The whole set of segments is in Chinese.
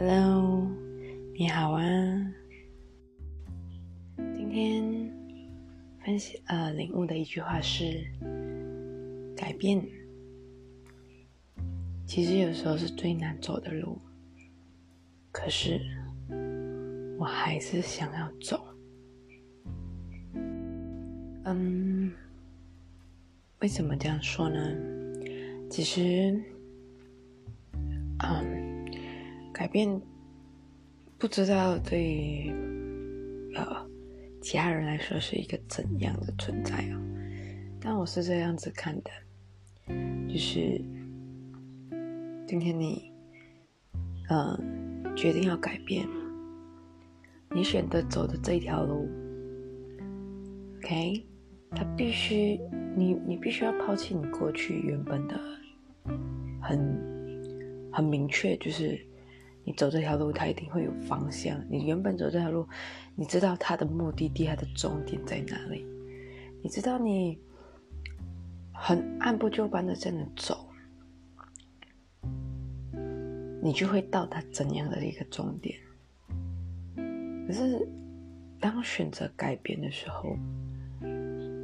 Hello，你好啊。今天分析呃领悟的一句话是：改变其实有时候是最难走的路，可是我还是想要走。嗯，为什么这样说呢？其实，嗯，改变不知道对于呃其他人来说是一个怎样的存在啊？但我是这样子看的，就是今天你嗯决定要改变，你选择走的这一条路，OK。他必须，你你必须要抛弃你过去原本的很很明确，就是你走这条路，它一定会有方向。你原本走这条路，你知道它的目的地、它的终点在哪里？你知道你很按部就班的这样走，你就会到达怎样的一个终点？可是当选择改变的时候，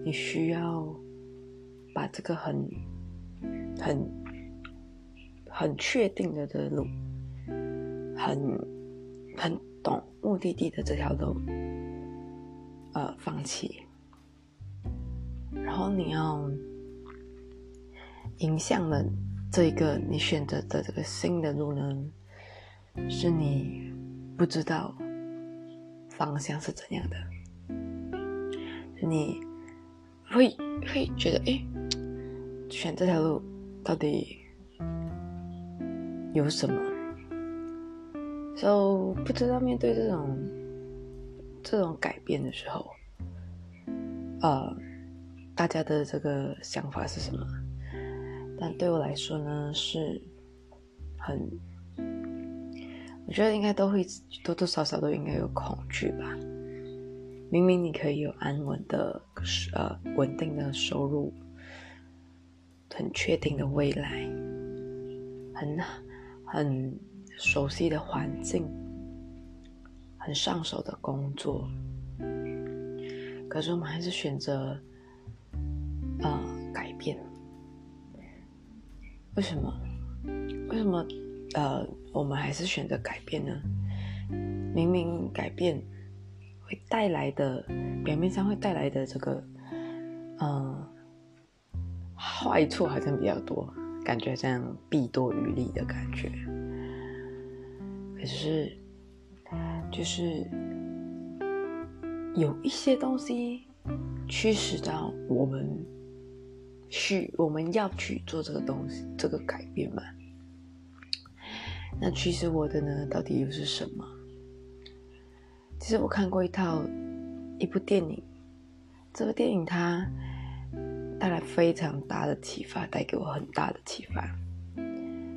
你需要把这个很、很、很确定的的路，很、很懂目的地的这条路，呃，放弃。然后你要迎向的这一个你选择的这个新的路呢，是你不知道方向是怎样的，你。会会觉得，哎，选这条路到底有什么？就不知道面对这种这种改变的时候，呃，大家的这个想法是什么？但对我来说呢，是很，我觉得应该都会多多少少都应该有恐惧吧。明明你可以有安稳的、呃稳定的收入，很确定的未来，很很熟悉的环境，很上手的工作，可是我们还是选择呃改变。为什么？为什么呃我们还是选择改变呢？明明改变。会带来的表面上会带来的这个，嗯，坏处好像比较多，感觉像弊多于利的感觉。可是，就是有一些东西驱使到我们去，我们要去做这个东西，这个改变嘛。那驱使我的呢，到底又是什么？其实我看过一套一部电影，这部电影它带来非常大的启发，带给我很大的启发。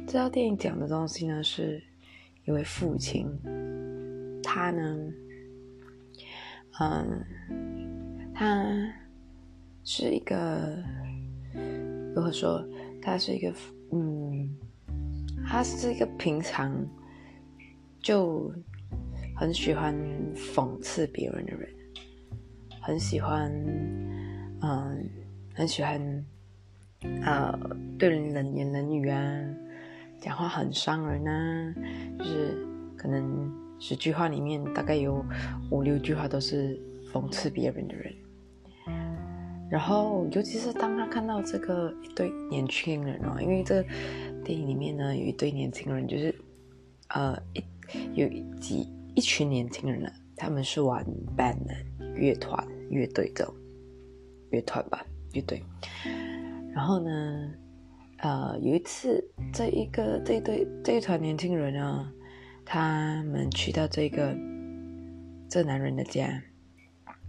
这套电影讲的东西呢，是一位父亲，他呢，嗯，他是一个，如何说，他是一个，嗯，他是一个平常就。很喜欢讽刺别人的人，很喜欢，嗯，很喜欢，呃，对人冷言冷语啊，讲话很伤人啊，就是可能十句话里面大概有五六句话都是讽刺别人的人。然后，尤其是当他看到这个一对年轻人哦，因为这电影里面呢有一对年轻人，就是呃一有几。一群年轻人呢，他们是玩 band 的乐团、乐队的乐团吧，乐队。然后呢，呃，有一次，这一个这一对这一团年轻人呢，他们去到这个这男人的家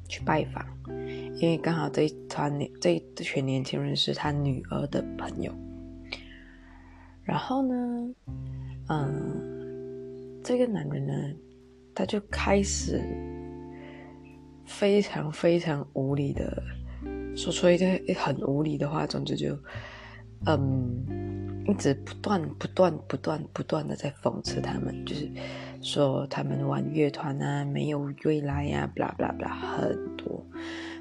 去拜访，因为刚好这一团年这一群年轻人是他女儿的朋友。然后呢，嗯，这个男人呢。他就开始非常非常无理的说出一些很无理的话，总之就，嗯，一直不断、不断、不断、不断的在讽刺他们，就是说他们玩乐团啊没有未来呀，blah blah blah，很多。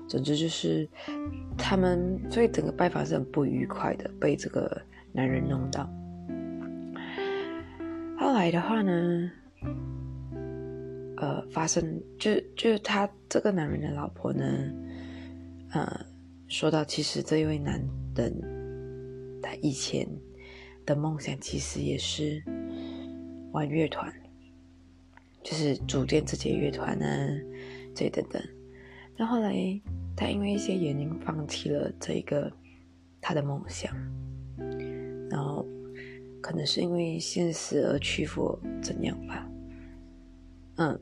总之就是他们，所以整个拜访是很不愉快的，被这个男人弄到。后来的话呢，呃，发生就就是他这个男人的老婆呢，呃，说到其实这一位男人，他以前的梦想其实也是玩乐团，就是组建自己的乐团呢，这等等。但后来，他因为一些原因放弃了这一个他的梦想，然后可能是因为现实而屈服，怎样吧？嗯，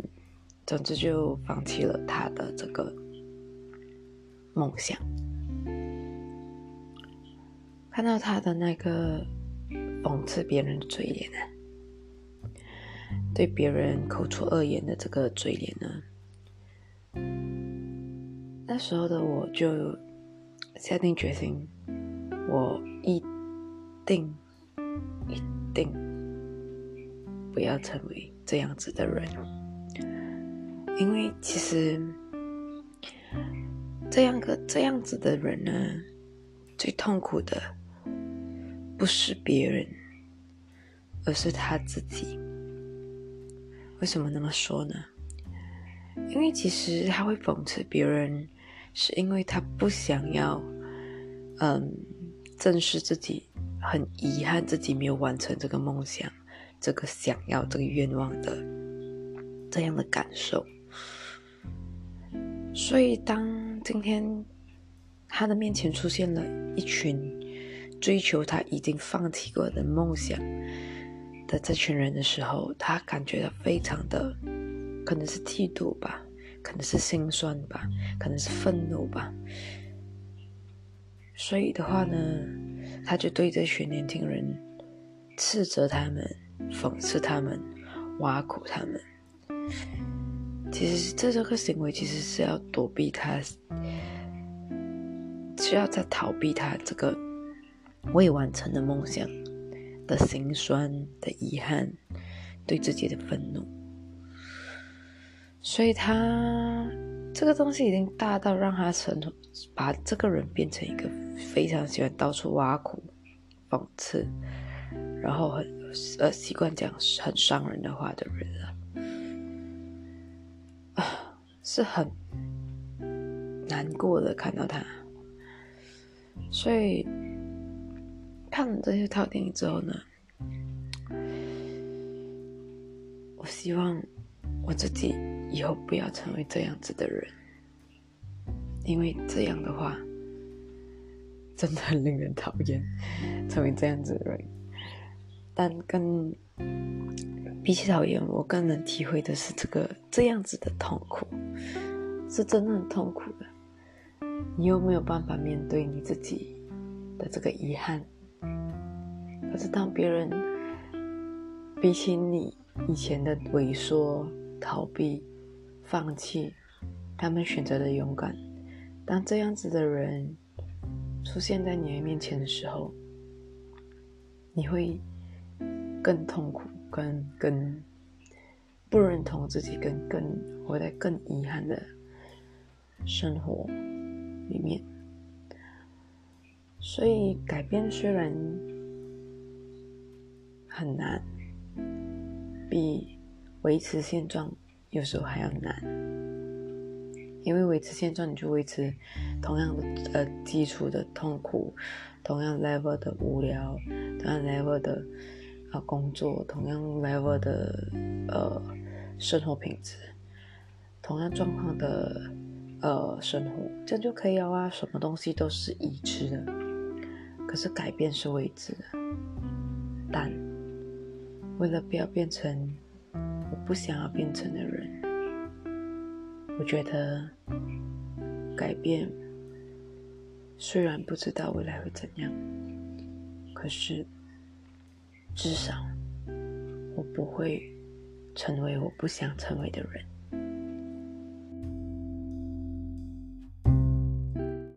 总之就放弃了他的这个梦想。看到他的那个讽刺别人的嘴脸呢，对别人口出恶言的这个嘴脸呢？那时候的我就下定决心，我一定一定不要成为这样子的人，因为其实这样个这样子的人呢，最痛苦的不是别人，而是他自己。为什么那么说呢？因为其实他会讽刺别人。是因为他不想要，嗯，正视自己很遗憾自己没有完成这个梦想，这个想要这个愿望的这样的感受。所以，当今天他的面前出现了一群追求他已经放弃过的梦想的这群人的时候，他感觉到非常的可能是嫉妒吧。可能是心酸吧，可能是愤怒吧，所以的话呢，他就对这群年轻人斥责他们、讽刺他们、挖苦他们。其实这这个行为其实是要躲避他，是要在逃避他这个未完成的梦想的心酸的遗憾，对自己的愤怒。所以他这个东西已经大到让他成把这个人变成一个非常喜欢到处挖苦、讽刺，然后很呃习惯讲很伤人的话的人了，啊，是很难过的看到他。所以看了这些套电影之后呢，我希望我自己。以后不要成为这样子的人，因为这样的话真的很令人讨厌。成为这样子的人，但更比起讨厌，我更能体会的是这个这样子的痛苦，是真的很痛苦的。你又没有办法面对你自己的这个遗憾？可是当别人比起你以前的萎缩、逃避，放弃，他们选择的勇敢。当这样子的人出现在你的面前的时候，你会更痛苦，更更不认同自己，跟更活在更遗憾的生活里面。所以，改变虽然很难，比维持现状。有时候还要难，因为维持现状，你就维持同样的呃基础的痛苦，同样 level 的无聊，同样 level 的啊工作，同样 level 的呃生活品质，同样状况的呃生活，这样就可以了啊！什么东西都是已知的，可是改变是未知的。但为了不要变成。我不想要变成的人，我觉得改变虽然不知道未来会怎样，可是至少我不会成为我不想成为的人。